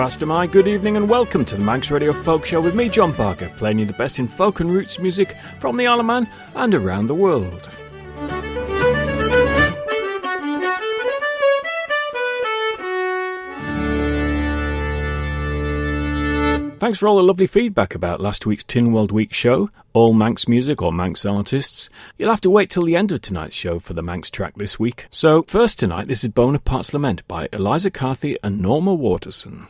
fast am I. Good evening and welcome to the Manx Radio Folk Show with me, John Barker, playing you the best in folk and roots music from the Isle of Man and around the world. Thanks for all the lovely feedback about last week's Tynwald Week show, all Manx music or Manx artists. You'll have to wait till the end of tonight's show for the Manx track this week. So, first tonight, this is Bonaparte's Lament by Eliza Carthy and Norma Waterson.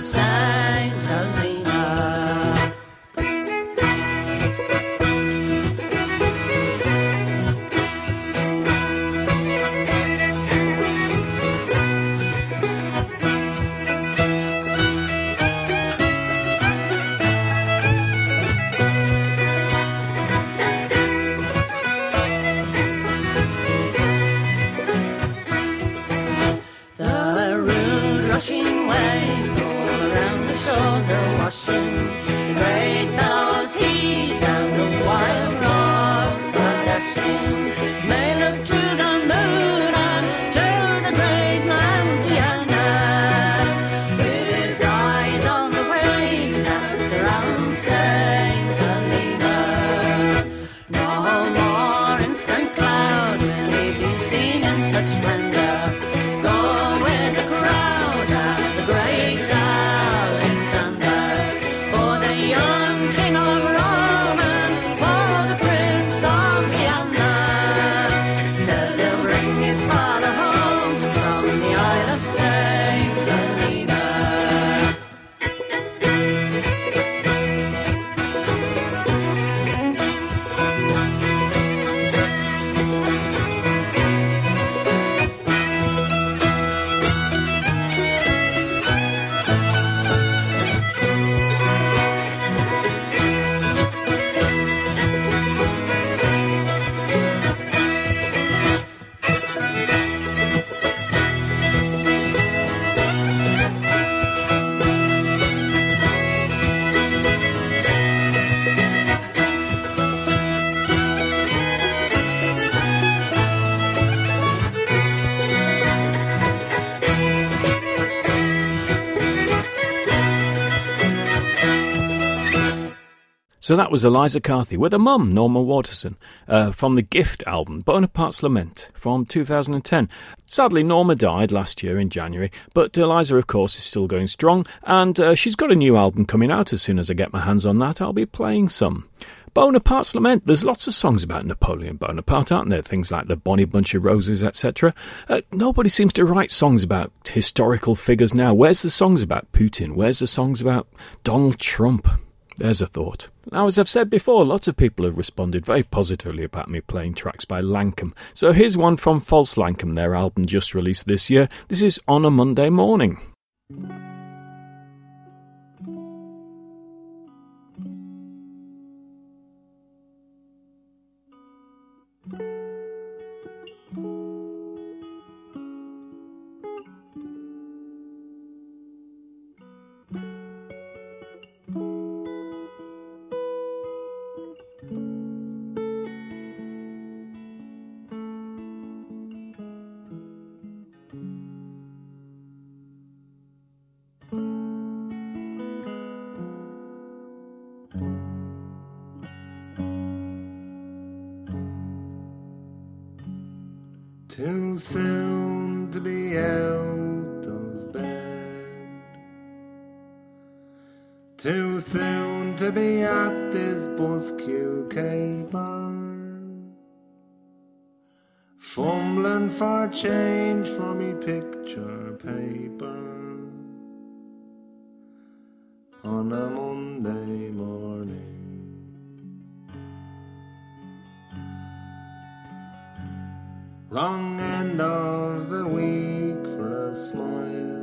coração. So that was Eliza Carthy with her mum, Norma Waterson, uh, from the Gift album, Bonaparte's Lament, from 2010. Sadly, Norma died last year in January, but Eliza, of course, is still going strong, and uh, she's got a new album coming out. As soon as I get my hands on that, I'll be playing some. Bonaparte's Lament. There's lots of songs about Napoleon Bonaparte, aren't there? Things like The Bonnie Bunch of Roses, etc. Uh, nobody seems to write songs about historical figures now. Where's the songs about Putin? Where's the songs about Donald Trump? There's a thought. Now, as I've said before, lots of people have responded very positively about me playing tracks by Lankum. So here's one from False Lankum, their album just released this year. This is On a Monday Morning. Too soon to be at this bus queue bar. Fumbling for change for me picture paper on a Monday morning. Wrong end of the week for a smile.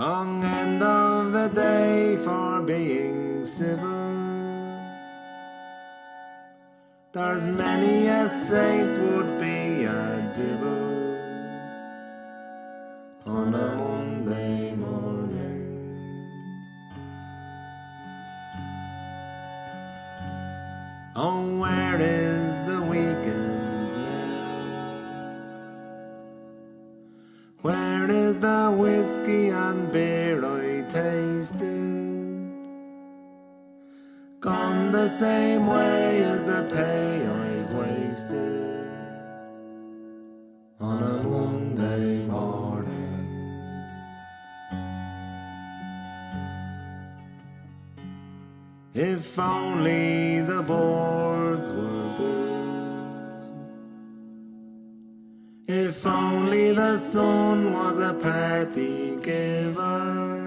Wrong end of the day for being civil. There's many a saint would be a devil on a Monday morning. And beer I tasted? Gone the same way as the pay I've wasted on a Monday morning. If only the boards If only the sun was a party giver.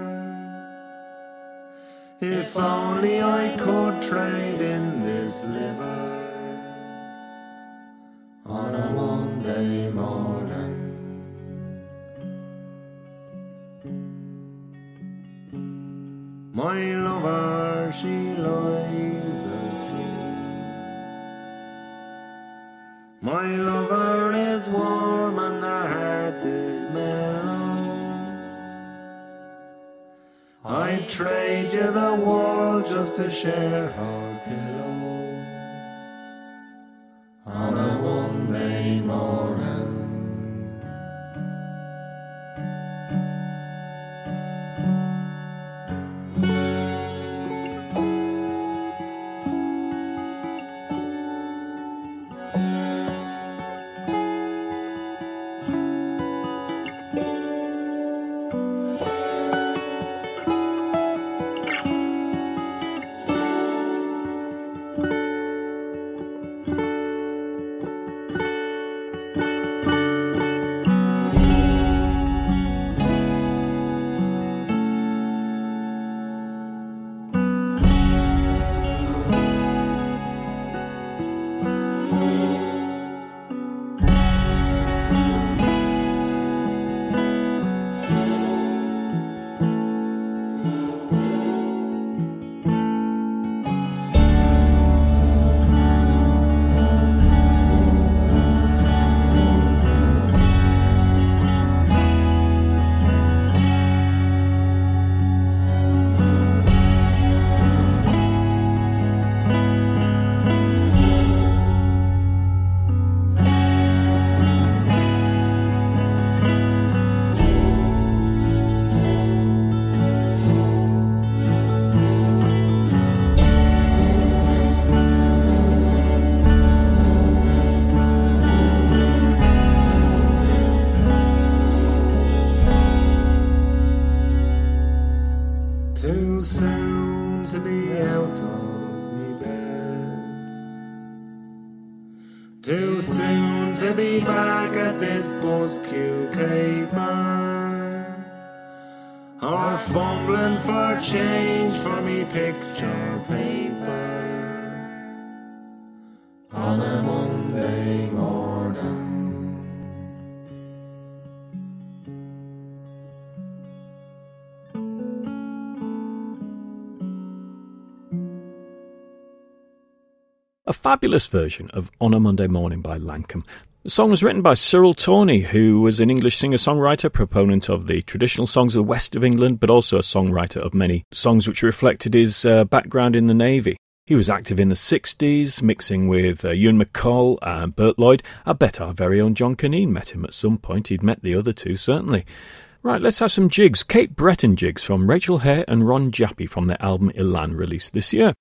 If only I could trade in this liver on a Monday morning. My lover, she lies asleep. My lover is warm trade you the world just to share. her fabulous version of On a Monday Morning by Lankum. The song was written by Cyril Tawney, who was an English singer songwriter, proponent of the traditional songs of the west of England, but also a songwriter of many songs which reflected his uh, background in the Navy. He was active in the 60s, mixing with uh, Ewan MacColl and Bert Lloyd. I bet our very own John Kaneen met him at some point. He'd met the other two, certainly. Right, let's have some jigs. Cape Breton jigs from Rachel Hair and Ron Jappy from their album Elan, released this year.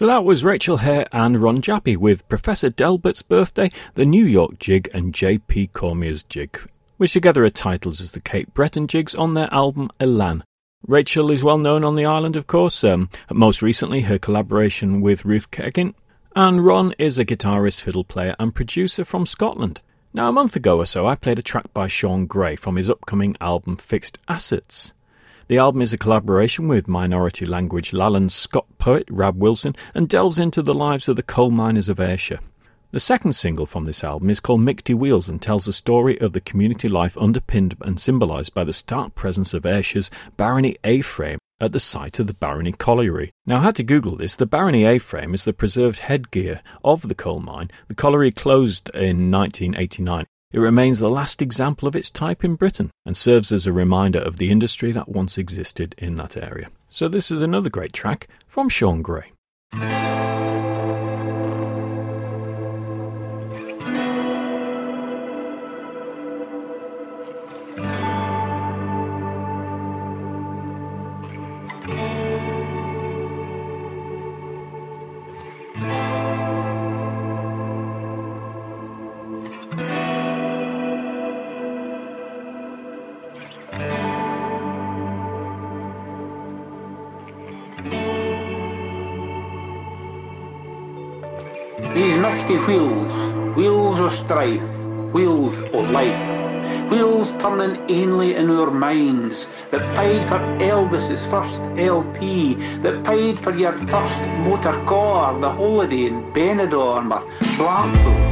So that was Rachel Hair and Ron Jappy with Professor Delbert's Birthday, the New York Jig, and J.P. Cormier's Jig, which together are titles as the Cape Breton Jigs on their album Elan. Rachel is well known on the island, of course, um, most recently her collaboration with Ruth Keggin, and Ron is a guitarist, fiddle player, and producer from Scotland. Now, a month ago or so, I played a track by Sean Gray from his upcoming album Fixed Assets. The album is a collaboration with minority language Lallans Scot poet Rab Wilson and delves into the lives of the coal miners of Ayrshire. The second single from this album is called Michty Wheels and tells the story of the community life underpinned and symbolised by the stark presence of Ayrshires Barony A-frame at the site of the Barony Colliery. Now, I had to Google this. The Barony A-frame is the preserved headgear of the coal mine. The colliery closed in 1989 it remains the last example of its type in Britain and serves as a reminder of the industry that once existed in that area. So, this is another great track from Sean Gray. Strife, wheels o' life, wheels turning ainly in our minds, that paid for Elvis's first LP, that paid for your first motor car, the holiday in Benidorm or Blackpool.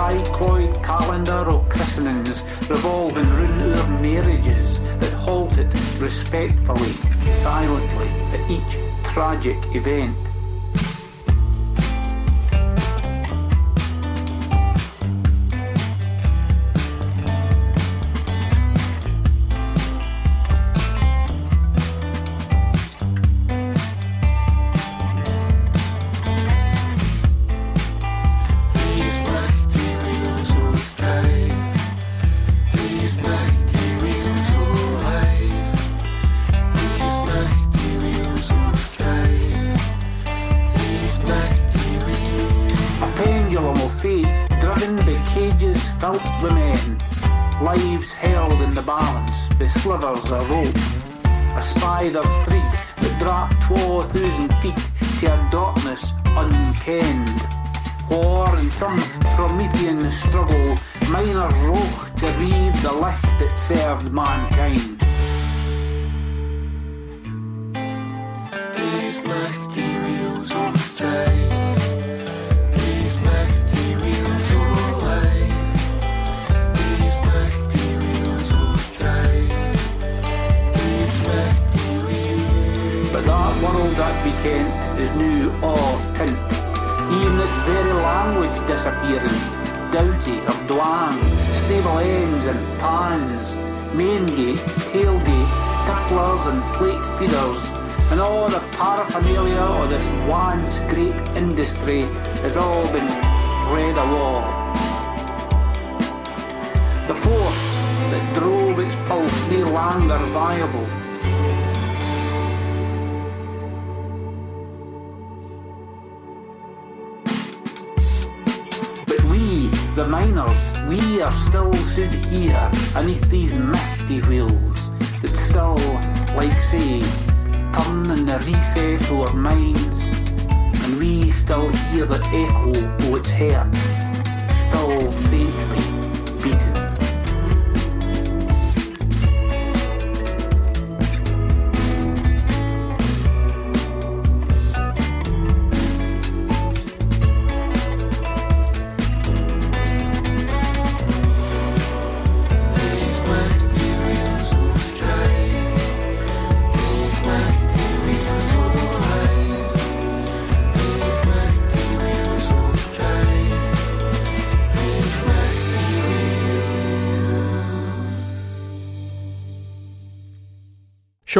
Cycloid calendar of christenings revolving round our marriages that halted respectfully, silently at each tragic event. say turn in the recess of our minds, and we still hear the echo of its hurt, still faintly.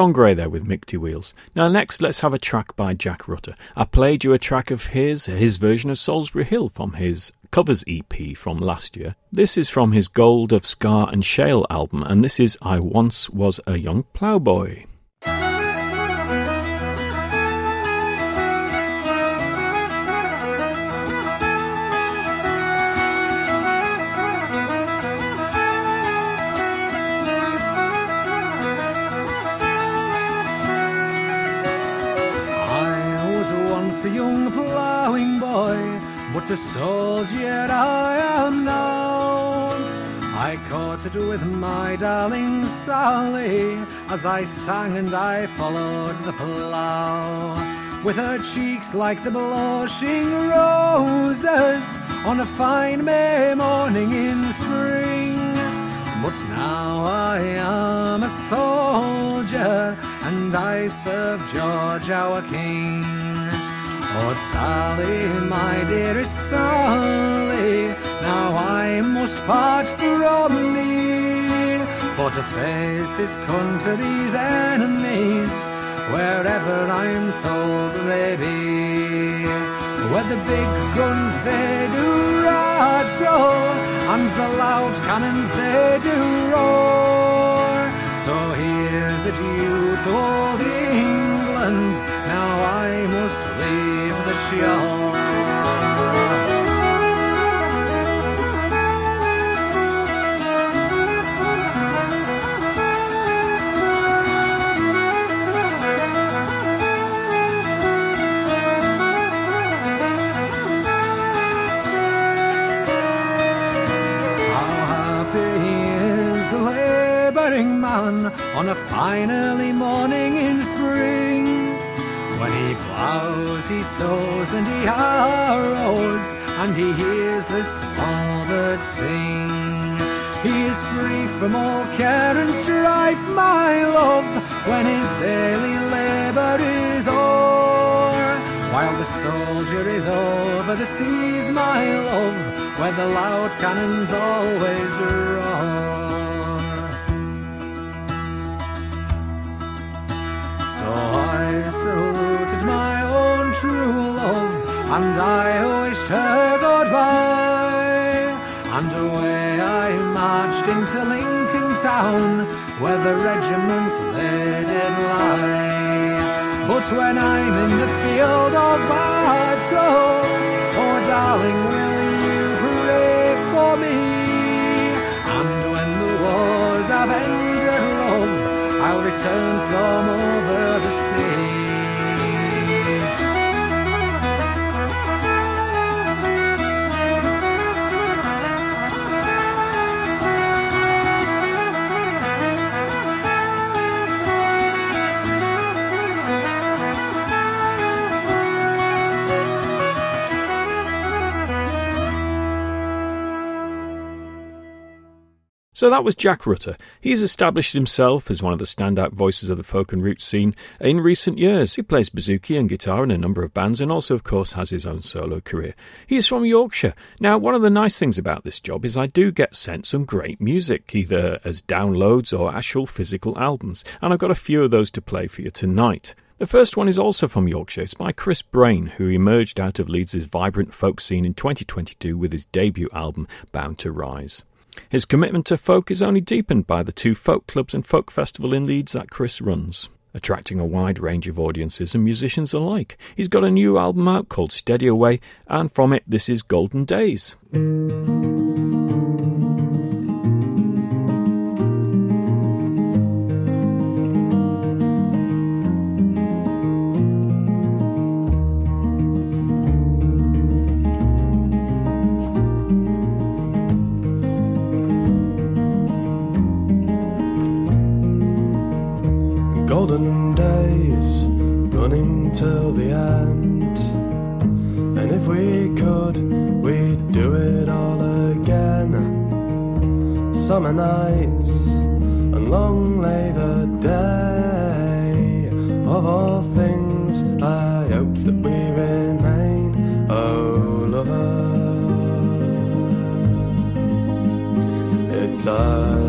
Sean Gray there with Mighty Wheels. Now, next, let's have a track by Jack Rutter. I played you a track of his, his version of Solsbury Hill from his covers EP from last year. This is from his Gold of Scar and Shale album, and this is I Once Was a Young Ploughboy. A young ploughing boy, but a soldier I am now. I courted with my darling Sally as I sang and I followed the plough. With her cheeks like the blushing roses on a fine May morning in spring. But now I am a soldier and I serve George our King. Oh, Sally, my dearest Sally, now I must part from thee. For to face this country's enemies, wherever I'm told they be. Where the big guns they do rattle, and the loud cannons they do roar. So here's a due to old England, now I must shore. on a fine early morning in spring when he plows, he sows, and he harrows, and he hears the small birds sing. He is free from all care and strife, my love, when his daily labor is o'er. While the soldier is over the seas, my love, where the loud cannons always roar. I saluted my own true love, and I wished her goodbye. And away I marched into Lincoln town, where the regiment lay did lie. But when I'm in the field of battle, oh darling, will return from over the sea. So that was Jack Rutter. He's established himself as one of the standout voices of the folk and roots scene in recent years. He plays bouzouki and guitar in a number of bands and also, of course, has his own solo career. He is from Yorkshire. Now, one of the nice things about this job is I do get sent some great music, either as downloads or actual physical albums, and I've got a few of those to play for you tonight. The first one is also from Yorkshire. It's by Chris Brain, who emerged out of Leeds' vibrant folk scene in 2022 with his debut album, Bound to Rise. His commitment to folk is only deepened by the two folk clubs and folk festival in Leeds that Chris runs, attracting a wide range of audiences and musicians alike. He's got a new album out called Steady Away, and from it, this is Golden Days. Golden days running till the end. And if we could, we'd do it all again. Summer nights and long lay the day. Of all things, I hope that we remain, oh lover. It's our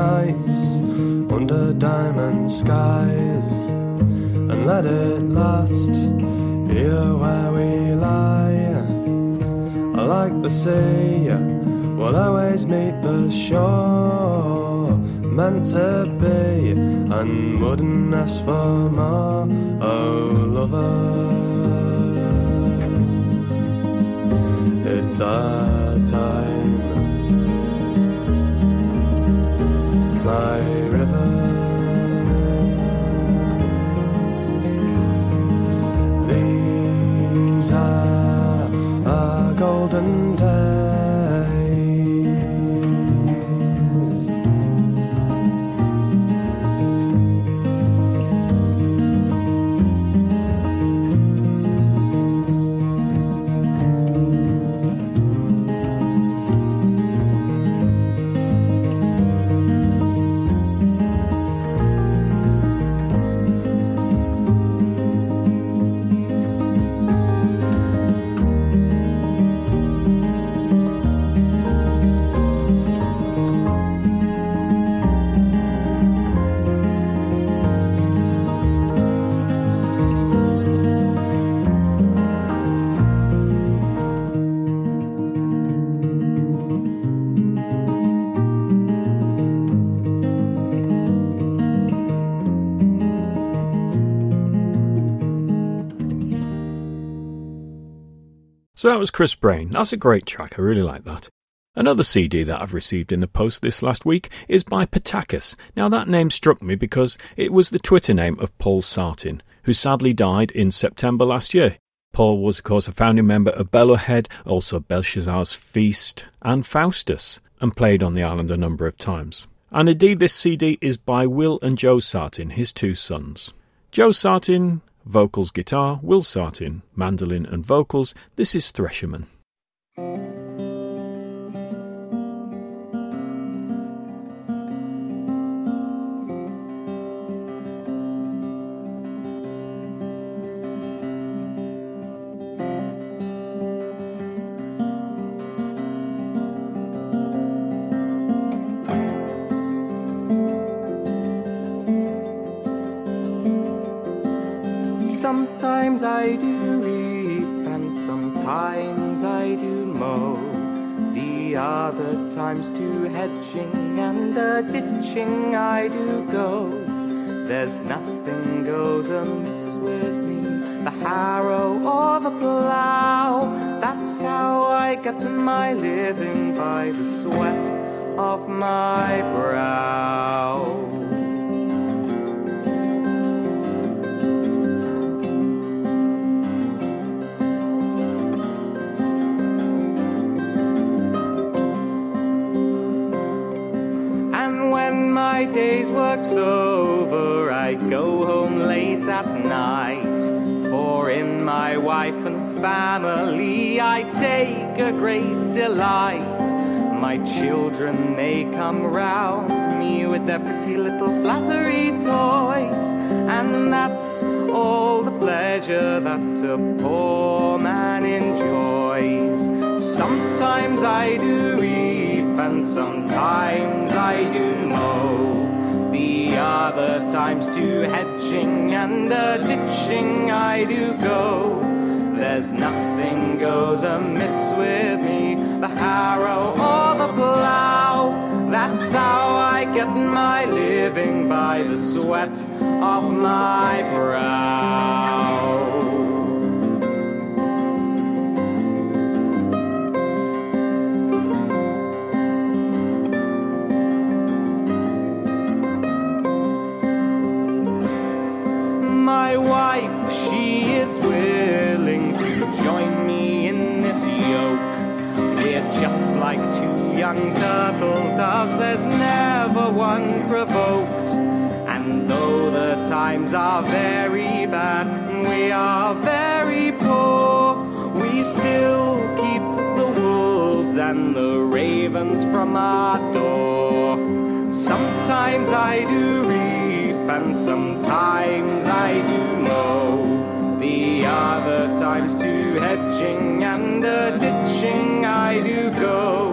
nights under diamond skies, and let it last here where we lie. I like the sea, we'll always meet the shore, meant to be, and wouldn't ask for more. Oh, lover. It's our time, my river. These are a golden days. So that was Chris Brain. That's a great track. I really like that. Another CD that I've received in the post this last week is by Pattakos. Now, that name struck me because it was the Twitter name of Paul Sartin, who sadly died in September last year. Paul was, of course, a founding member of Bellowhead, also Belshazzar's Feast, and Faustus, and played on the island a number of times. And indeed, this CD is by Will and Joe Sartin, his two sons. Joe Sartin vocals, guitar, Will Sartin, mandolin and vocals. This is Thresherman. I do go. There's nothing goes amiss with me, the harrow or the plough. That's how I get my living by the sweat of my brow. My day's work's over, I go home late at night. For in my wife and family, I take a great delight. My children, they come round me with their pretty little flattery toys. And that's all the pleasure that a poor man enjoys. Sometimes I do reap and sometimes I do mow. The other times to hedging and a ditching I do go. There's nothing goes amiss with me, the harrow or the plough. That's how I get my living by the sweat of my brow. Like two young turtle doves, there's never one provoked. And though the times are very bad, and we are very poor, we still keep the wolves and the ravens from our door. Sometimes I do reap and sometimes I do mow. The other times to hedging and a ditching I do go.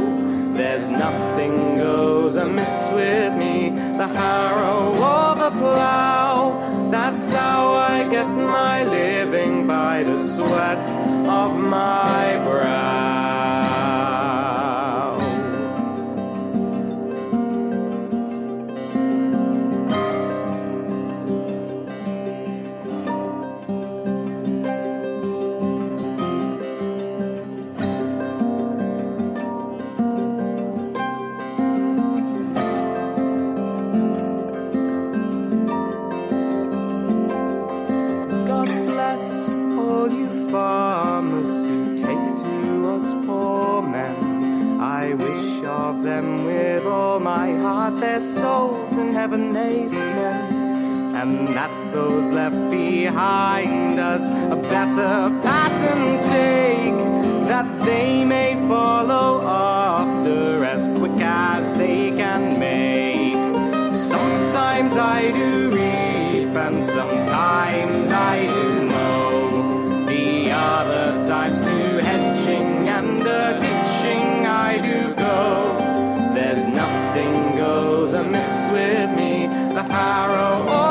There's nothing goes amiss with me. The harrow or the plough, that's how I get my living by the sweat of my brow. And that those left behind us a better pattern take, that they may follow after as quick as they can make. Sometimes I do reap and sometimes I do mow. The other times to hedging and a ditching I do go. There's nothing goes amiss with me, the harrow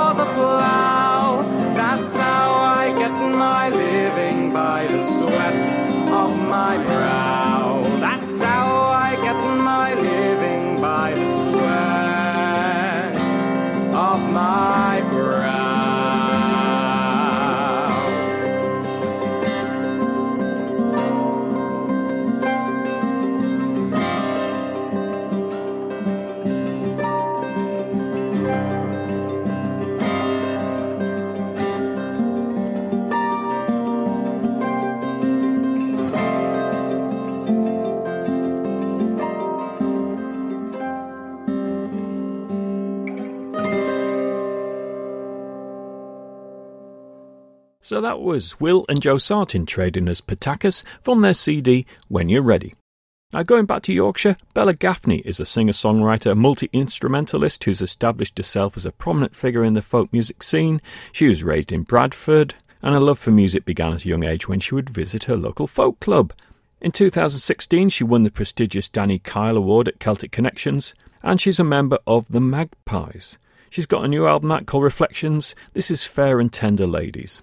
of So that was Will and Joe Sartin trading as Patacus from their CD When You're Ready. Now, going back to Yorkshire, Bella Gaffney is a singer songwriter, multi instrumentalist who's established herself as a prominent figure in the folk music scene. She was raised in Bradford, and her love for music began at a young age when she would visit her local folk club. In 2016, she won the prestigious Danny Kyle Award at Celtic Connections, and she's a member of the Magpies. She's got a new album out called Reflections. This is Fair and Tender Ladies.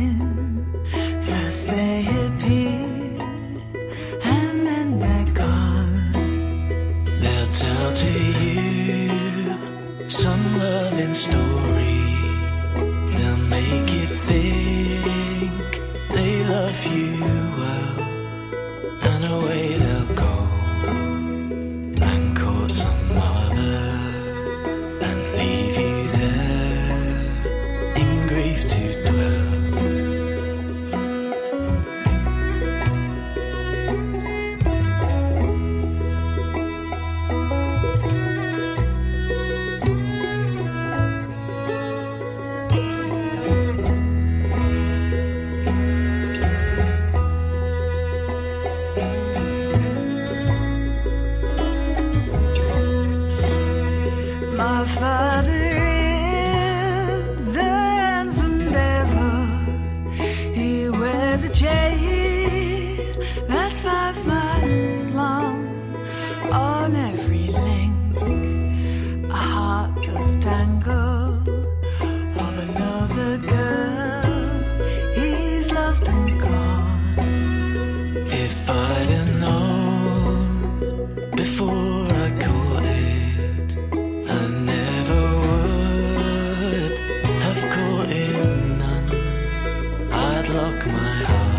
Lock my heart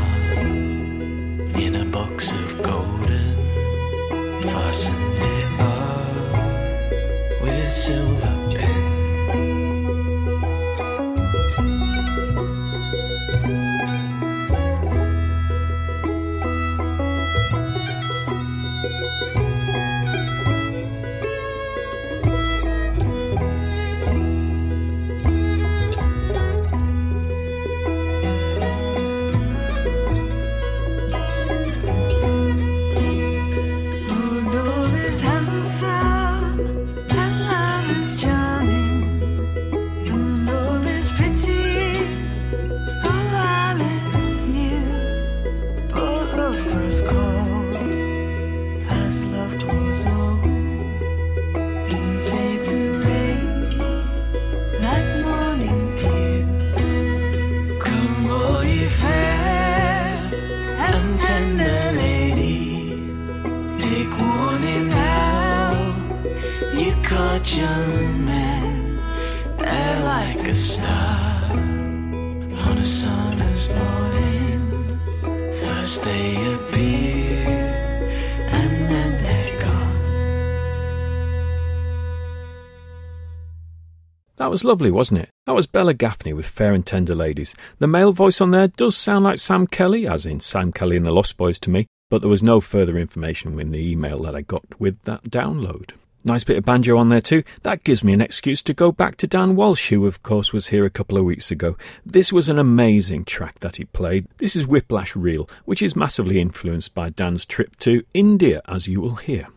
was lovely, wasn't it? That was Bella Gaffney with Fair and Tender Ladies. The male voice on there does sound like Sam Kelly, as in Sam Kelly and the Lost Boys to me, but there was no further information in the email that I got with that download. Nice bit of banjo on there too. That gives me an excuse to go back to Dan Walsh, who of course was here a couple of weeks ago. This was an amazing track that he played. This is Whiplash Reel, which is massively influenced by Dan's trip to India, as you will hear.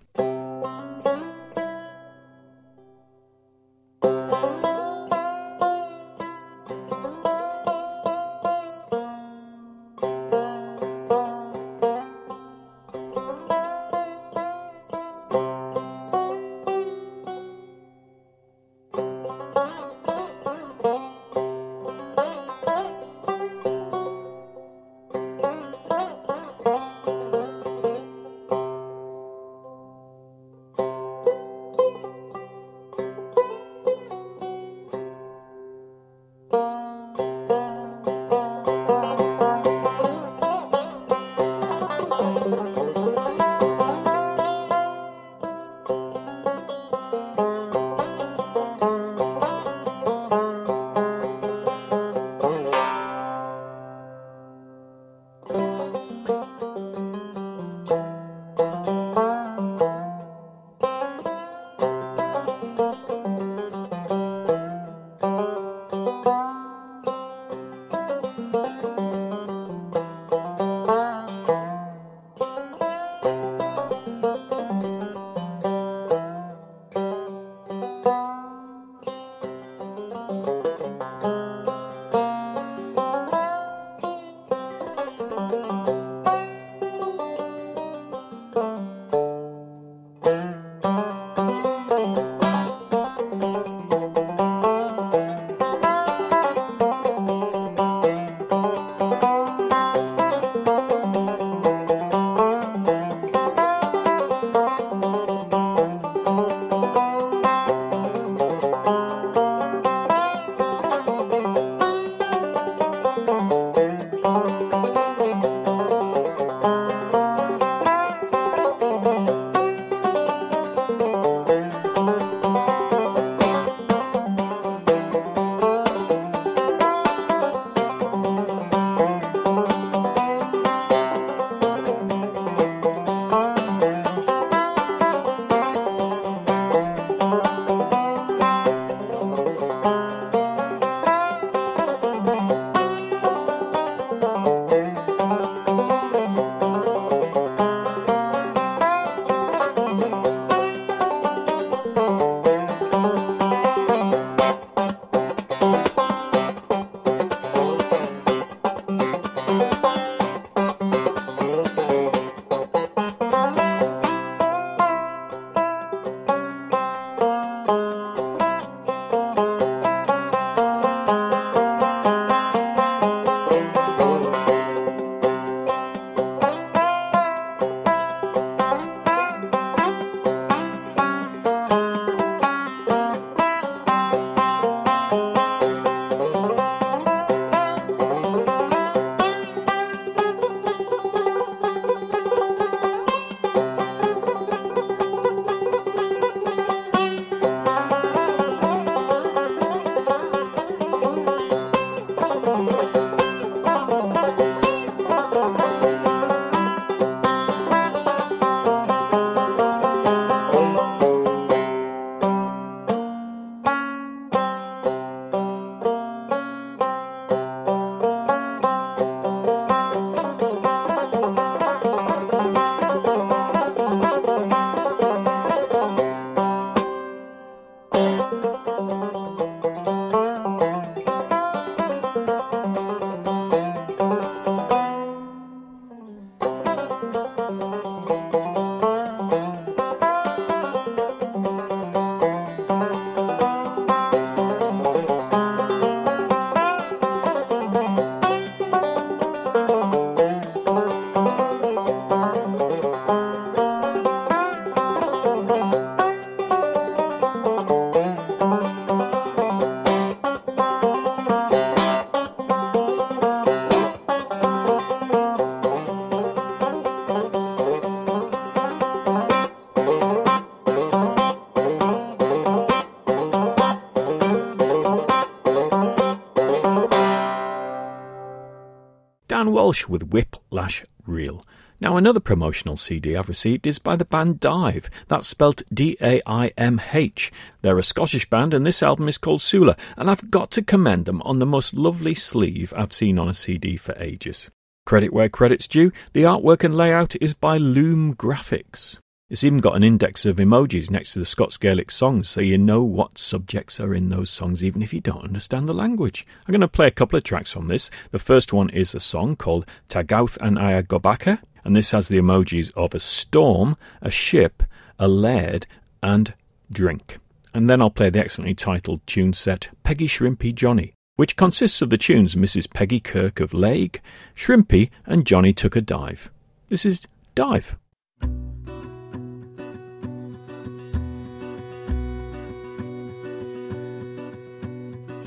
Dan Walsh with Whiplash Reel. Now, another promotional CD I've received is by the band Dive. That's spelt D A I M H. They're a Scottish band, and this album is called Sula, and I've got to commend them on the most lovely sleeve I've seen on a CD for ages. Credit where credit's due, the artwork and layout is by Loom Graphics. It's even got an index of emojis next to the Scots Gaelic songs, so you know what subjects are in those songs, even if you don't understand the language. I'm going to play a couple of tracks from this. The first one is a song called Tagauth and Aya Gobaka, and this has the emojis of a storm, a ship, a laird, and drink. And then I'll play the excellently titled tune set Peggy Shrimpy Johnny, which consists of the tunes Mrs. Peggy Kirk of Lake, Shrimpy, and Johnny Took a Dive. This is Dive.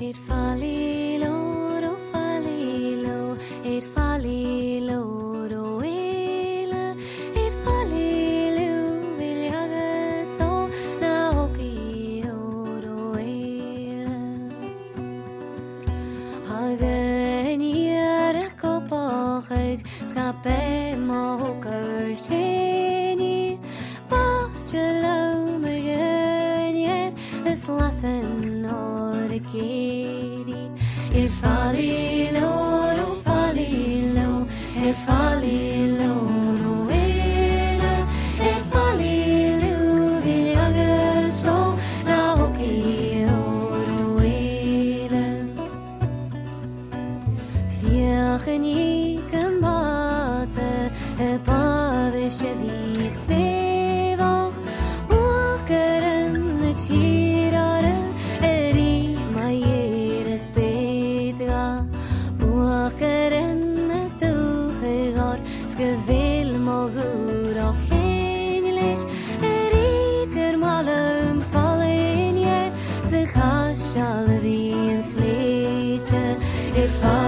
It folly sleetje, er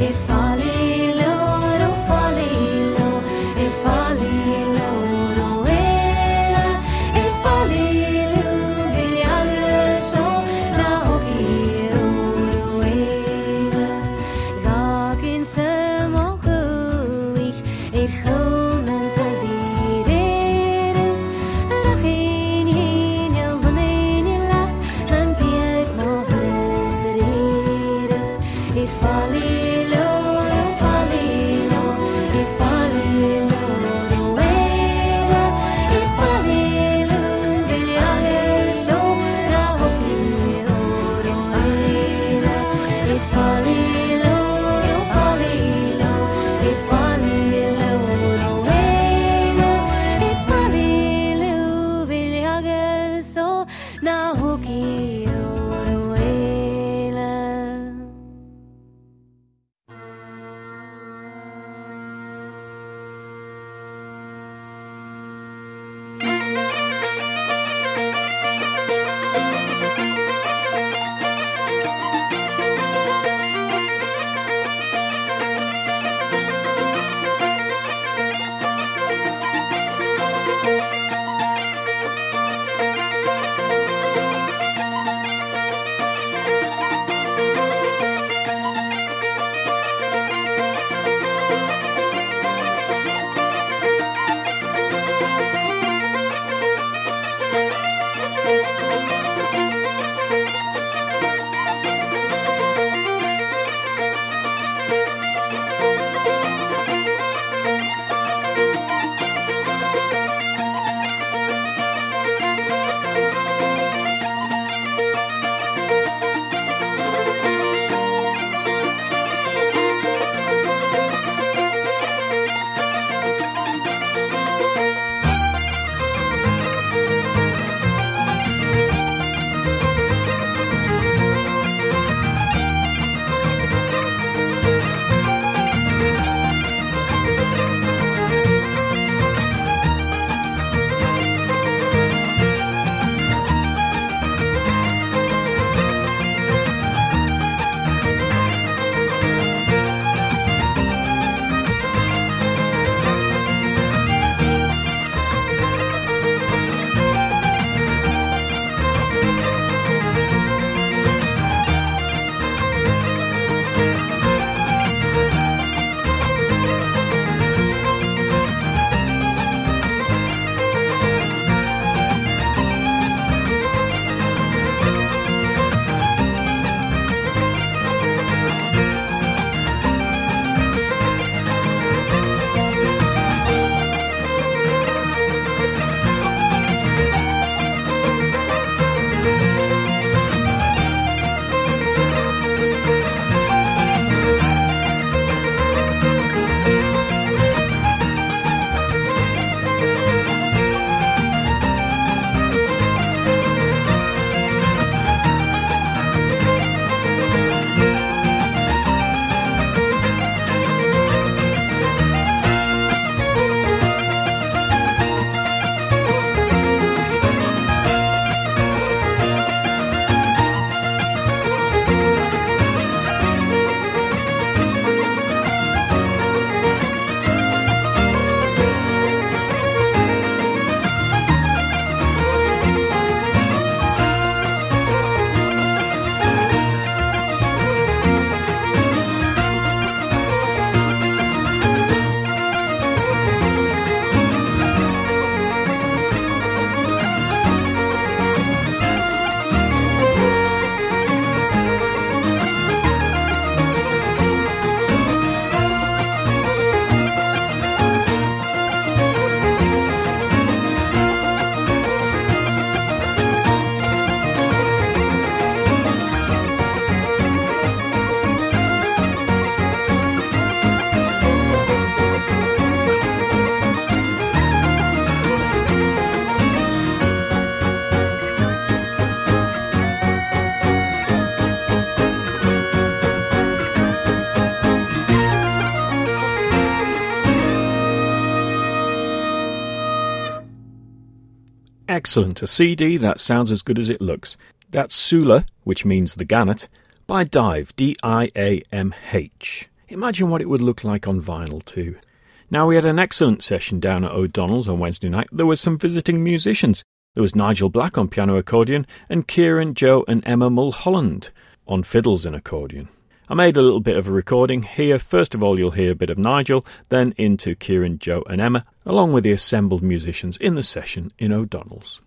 schemes ir Excellent, a CD that sounds as good as it looks. That's Sula, which means the Gannet, by Dive, D I A M H. Imagine what it would look like on vinyl too. Now we had an excellent session down at O'Donnell's on Wednesday night. There were some visiting musicians. There was Nigel Black on piano accordion and Kieran, Joe and Emma Mulholland on fiddles and accordion. I made a little bit of a recording here. First of all, you'll hear a bit of Nigel, then into Kieran, Joe, and Emma, along with the assembled musicians in the session in O'Donnell's.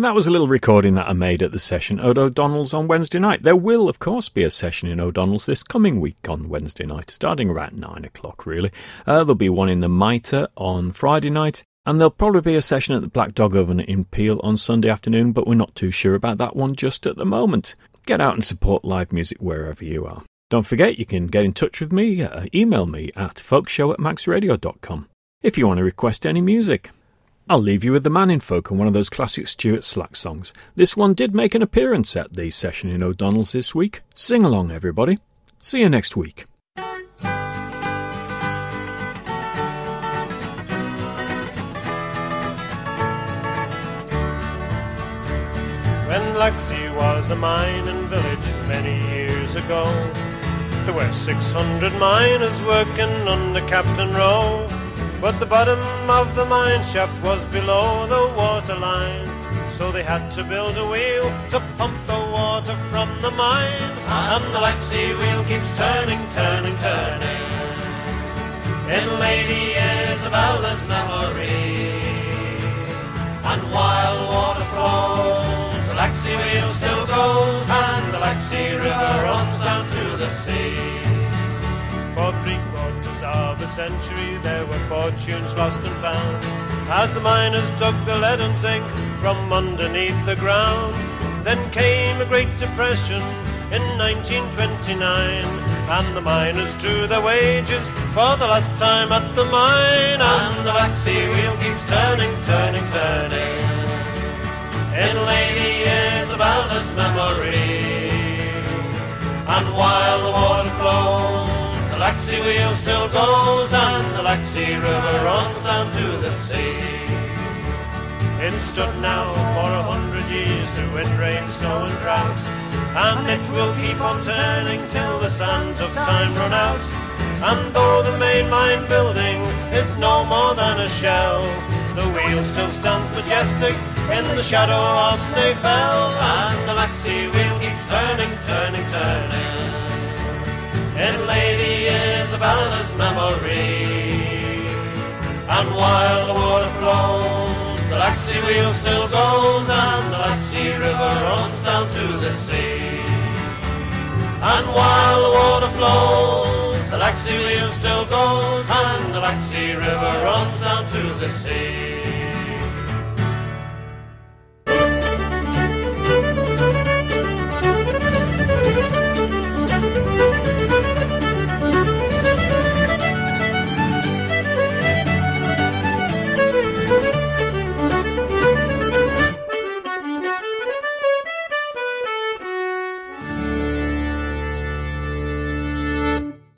So that was a little recording that I made at the session at O'Donnell's on Wednesday night. There will, of course, be a session in O'Donnell's this coming week on Wednesday night, starting around nine o'clock, really. Uh, there'll be one in the Mitre on Friday night, and there'll probably be a session at the Black Dog Oven in Peel on Sunday afternoon, but we're not too sure about that one just at the moment. Get out and support live music wherever you are. Don't forget, you can get in touch with me, uh, email me at folkshow at manxradio.com if you want to request any music. I'll leave you with the man in folk and one of those classic Stuart Slack songs. This one did make an appearance at the session in O'Donnell's this week. Sing along, everybody. See you next week. When Laxey was a mining village many years ago, there were 600 miners working under Captain Rowe. But the bottom of the mine shaft was below the water line, so they had to build a wheel to pump the water from the mine. And the Laxey wheel keeps turning, turning, turning. In Lady Isabella's memory. And while water flows, the Laxey wheel still goes, and the Laxey river runs down to the sea. A century, there were fortunes lost and found, as the miners dug the lead and zinc from underneath the ground. Then came a Great Depression in 1929, and the miners drew their wages for the last time at the mine, and the Laxey wheel keeps turning, turning, turning. In Lady Isabella's memory, and while the water flows, the Laxey wheel still goes, and the Laxey river runs down to the sea. It stood now for a hundred years through wind, rain, snow, and drought. And it will keep on turning till the sands of time run out. And though the main mine building is no more than a shell, the wheel still stands majestic in the shadow of Snaefell. And the Laxey wheel keeps turning, turning, turning. In Lady Isabella's memory. And while the water flows, the Laxey wheel still goes, and the Laxey River runs down to the sea. And while the water flows, the Laxey wheel still goes, and the Laxey River runs down to the sea.